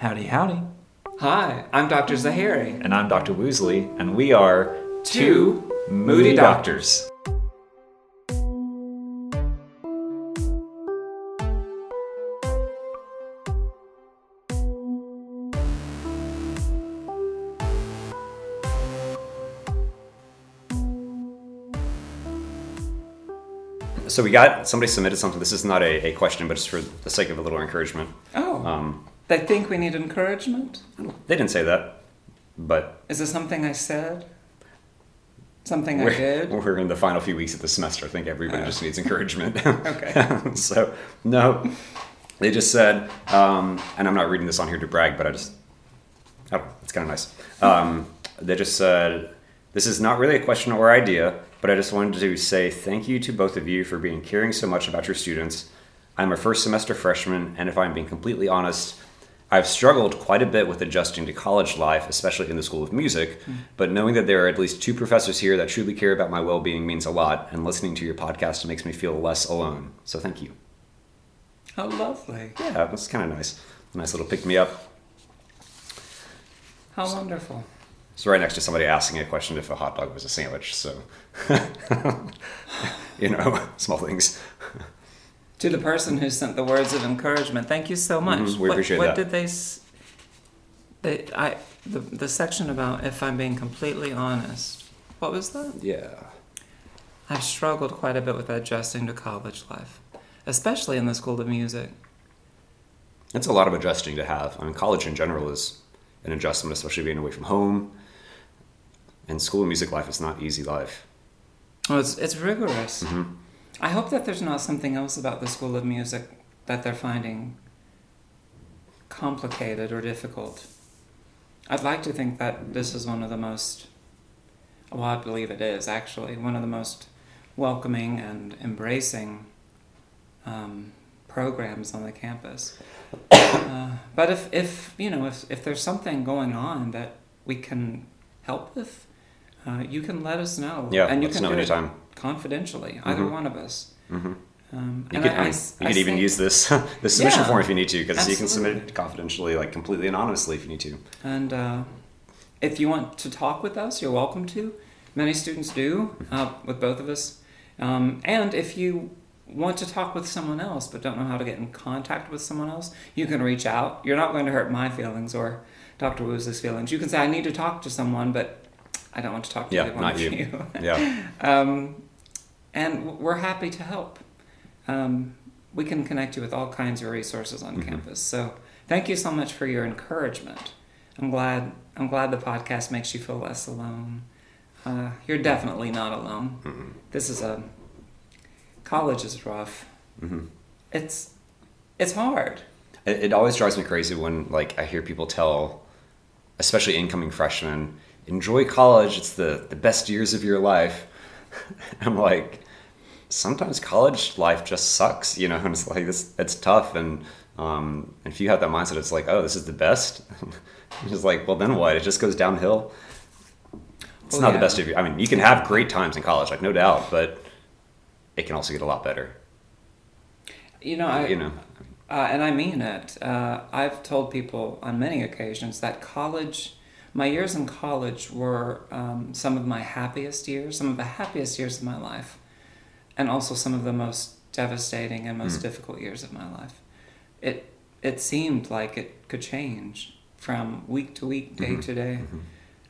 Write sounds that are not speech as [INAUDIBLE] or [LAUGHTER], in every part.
Howdy, howdy. Hi, I'm Dr. Zahari. And I'm Dr. Woosley, and we are Two Moody Doctors. So we got somebody submitted something. This is not a, a question, but it's for the sake of a little encouragement. Oh, Um, they think we need encouragement? they didn't say that, but Is it something I said? Something I did? [LAUGHS] we're in the final few weeks of the semester. I think everybody Oh. just needs encouragement. [LAUGHS] Okay. [LAUGHS] so no, they just said, um, and I'm not reading this on here to brag, but I just, oh, it's kind of nice. Um, they just said, this is not really a question or idea, but I just wanted to say thank you to both of you for being caring so much about your students. I'm a first semester freshman, and if I'm being completely honest, I've struggled quite a bit with adjusting to college life, especially in the School of Music. Mm. But knowing that there are at least two professors here that truly care about my well being means a lot, and listening to your podcast makes me feel less alone. So thank you. How lovely. Yeah, that's kind of nice. Nice little pick me up. How wonderful. It's right next to somebody asking a question if a hot dog was a sandwich. So, [LAUGHS] you know, [LAUGHS] small things. [LAUGHS] To the person who sent the words of encouragement, thank you so much. Mhm, we what, appreciate what that. did they? s- They, I, the the section about if I'm being completely honest. What was that? Yeah. I've struggled quite a bit with adjusting to college life, especially in the School of Music. It's a lot of adjusting to have. I mean, college in general is an adjustment, especially being away from home. And school of music life is not easy life. Oh, it's it's rigorous. Mhm. I hope that there's not something else about the School of Music that they're finding complicated or difficult. I'd like to think that this is one of the most, well, I believe it is actually, one of the most welcoming and embracing um, programs on the campus. uh, but if, if, you know, if, if there's something going on that we can help with, uh, you can let us know. Yeah, and you let us can know do it confidentially, either Mhm. one of us. hmm Um, You and could, I- I I mean, s- you I could even use this [LAUGHS] this submission Yeah, form if you need to, because you can submit it confidentially, like completely anonymously if you need to. And uh, if you want to talk with us, you're welcome to. Many students do uh, with both of us. Um, and if you want to talk with someone else but don't know how to get in contact with someone else, you can reach out. You're not going to hurt my feelings or Dr. Wooz's feelings. You can say, I need to talk to someone, but I don't want to talk to Yeah, either one not you. you. Yeah. [LAUGHS] um, and we're happy to help. Um, we can connect you with all kinds of resources on Mhm. campus. So thank you so much for your encouragement. I'm glad. I'm glad the podcast makes you feel less alone. Uh, you're definitely not alone. Mhm. This is a college is rough. Mhm. It's it's hard. It, it always drives me crazy when like I hear people tell, especially incoming freshmen, enjoy college. It's the the best years of your life. [LAUGHS] I'm like, sometimes college life just sucks, you know. And [LAUGHS] it's like this, it's tough. And um, if you have that mindset, it's like, oh, this is the best. [LAUGHS] it's just like, well, then what? It just goes downhill. It's Well, not the best of you. I mean, you can have great times in college, like no doubt, but it can also get a lot better. You know, I, you know. Uh, and I mean it. Uh, I've told people on many occasions that college, my years in college were um, some of my happiest years, some of the happiest years of my life, and also some of the most devastating and most Mm. difficult years of my life. It it seemed like it could change from week to week, day Mhm. to day. Mhm.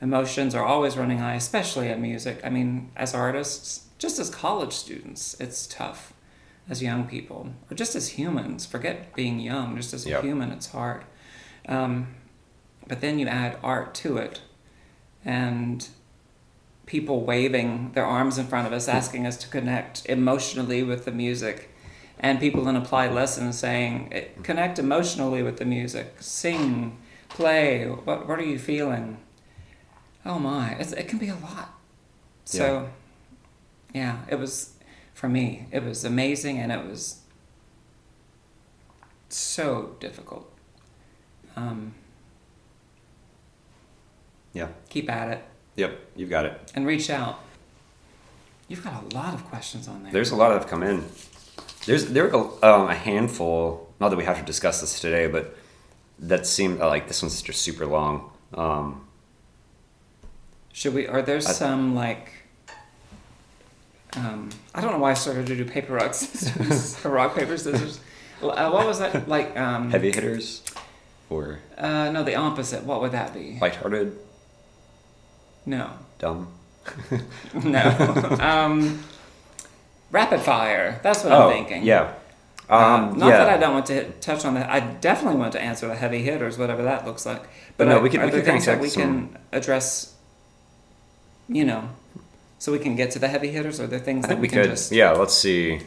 Emotions are always running high, especially in music. I mean, as artists, just as college students, it's tough as young people, or just as humans. Forget being young, just as Yep. a human, it's hard. Um, but then you add art to it, and people waving their arms in front of us, asking us to connect emotionally with the music, and people in applied lessons saying, eh, connect emotionally with the music, sing, play. What what are you feeling? Oh my, it's, it can be a lot. So, yeah, it was for me. It was amazing, and it was so difficult. Um, Yeah. keep at it Yep. You've got it. and reach out. You've got a lot of questions on there. There's a lot that have come in. There's there are um, a handful. Not that we have to discuss this today, but that seemed uh, like this one's just super long. Um, Should we? Are there I- some like? Um, I don't know why I started to do paper rock [LAUGHS] scissors. or rock paper scissors. Uh, what was that like? Um, heavy hitters or Uh, no, the opposite. What would that be? lighthearted, No, dumb. [LAUGHS] no. um, rapid fire. That's what oh, I'm thinking. yeah. Uh, Um, not yeah. that I don't want to hit, touch on that. I definitely want to answer the heavy hitters, whatever that looks like. But No, are, we can- we can things that we some- can address? You know, so we can get to the heavy hitters. Are there things I that we, we can could. just Yeah, let's see.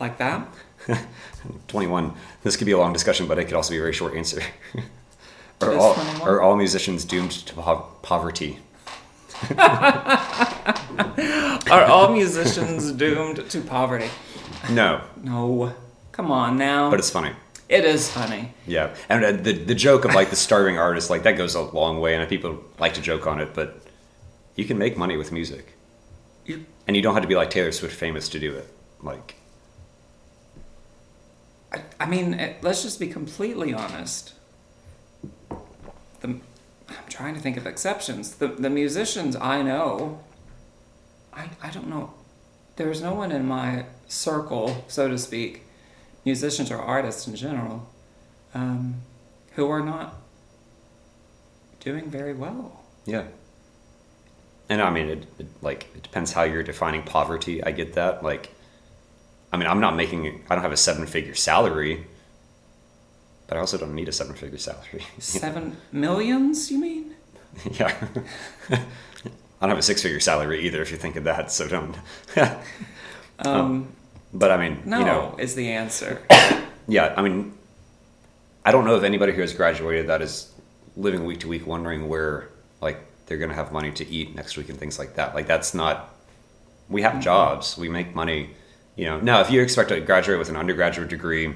like that? [LAUGHS] 21. This could be a long discussion, but it could also be a very short answer. [LAUGHS] are, all, 21? are all musicians doomed to po- poverty? [LAUGHS] Are all musicians doomed to poverty? No, No. Come on now. but it's funny. it is funny. Yeah, and uh, the the joke of like the starving artist, like that goes a long way, and people like to joke on it. But you can make money with music, You- and you don't have to be like Taylor Swift famous to do it. Like, I, I mean, it, let's just be completely honest. The, I'm trying to think of exceptions. The the musicians I know, I I don't know. There's no one in my circle, so to speak, musicians or artists in general, um, who are not doing very well. yeah. And I mean, it, it like it depends how you're defining poverty. I get that. Like, I mean, I'm not making. I don't have a seven figure salary, but I also don't need a seven figure salary. [LAUGHS] Seven millions, you mean? [LAUGHS] yeah. [LAUGHS] I don't have a six figure salary either. If you think of that, so don't. Um, but I mean, no you know, is the answer. [COUGHS] yeah. I mean, I don't know of anybody who has graduated that is living week to week, wondering where like they're going to have money to eat next week and things like that. Like that's not. We have jobs. We make money. You know. Now, if you expect to graduate with an undergraduate degree,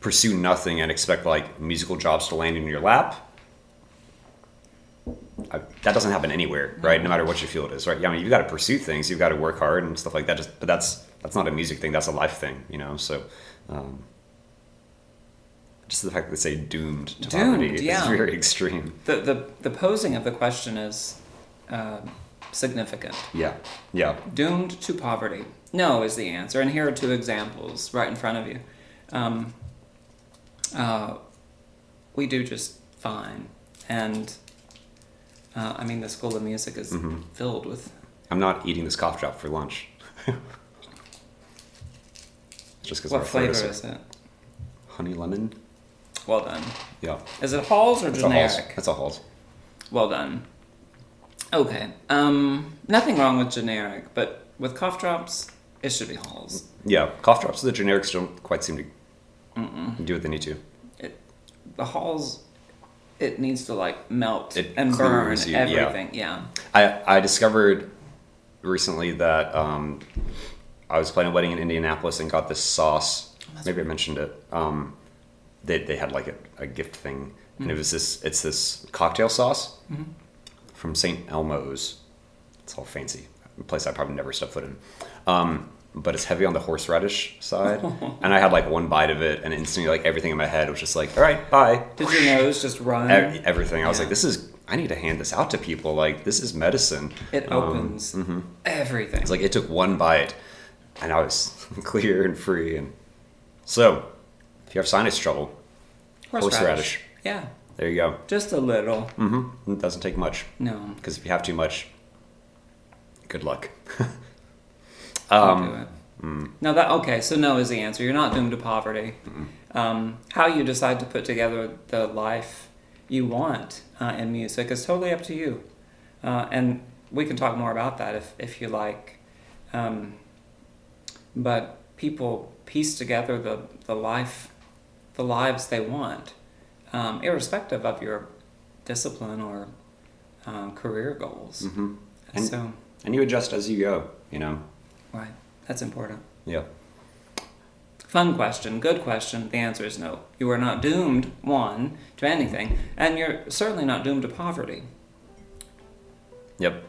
pursue nothing and expect like musical jobs to land in your lap. I, that doesn't happen anywhere, right? No matter what your field is, right? Yeah, I mean, you've got to pursue things, you've got to work hard and stuff like that. Just, but that's that's not a music thing. That's a life thing, you know. So, um, just the fact that they say doomed to Doomed, poverty is very extreme. The, the, the posing of the question is uh, significant. Yeah, yeah, Doomed to poverty. No is the answer. And here are two examples right in front of you. Um, uh, we do just fine. And uh, I mean, the School of Music is Mhm. filled with. I'm not eating this cough drop for lunch. [LAUGHS] just because What flavor is it? Honey lemon. Well done. Yeah, Is it Halls or that's a Halls. generic? That's a Halls. Well done. Okay. Um, nothing wrong with generic, but with cough drops, it should be Halls. Yeah, cough drops. The generics don't quite seem to do what they need to. the halls it needs to like melt It and burn you, everything yeah, I, I discovered recently that um, I was playing a wedding in Indianapolis and got this sauce. Maybe I mentioned it. Um, they, they had like a, a gift thing, and it was this. It's this cocktail sauce from St. Elmo's. It's all fancy, a place I probably never stepped foot in. Um, but it's heavy on the horseradish side, [LAUGHS] and I had like one bite of it, and instantly like everything in my head was just like, "All right, bye." did your nose just run Ev- everything. I was Yeah. like, "This is." I need to hand this out to people. Like this is medicine. it Um, opens everything it's like it took one bite, and I was [LAUGHS] clear and free. And so, if you have sinus trouble, horseradish. yeah there you go. just a little Mm-hmm. It doesn't take much no because if you have too much, good luck. [LAUGHS] Um, do it. no that okay so no is the answer you're not doomed to poverty um, how you decide to put together the life you want uh, in music is totally up to you uh, and we can talk more about that if, if you like um, but people piece together the, the life the lives they want um, irrespective of your discipline or um, career goals mhm. And- so and you adjust as you go. You know. Right that's important Yeah. Fun question, good question. The answer is no. You are not doomed, one, to anything, and you're certainly not doomed to poverty. Yep.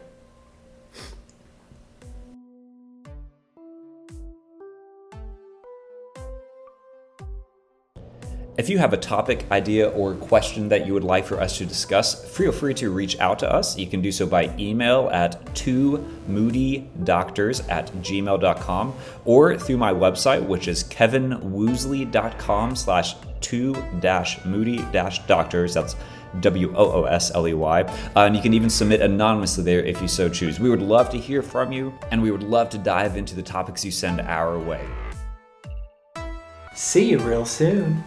If you have a topic, idea, or question that you would like for us to discuss, feel free to reach out to us. You can do so by email at two moodydoctors at gmail.com or through my website, which is kevinwoosley.com slash two dash moody dash doctors. That's W O O S L E Y. Uh, and you can even submit anonymously there if you so choose. We would love to hear from you, and we would love to dive into the topics you send our way. See you real soon.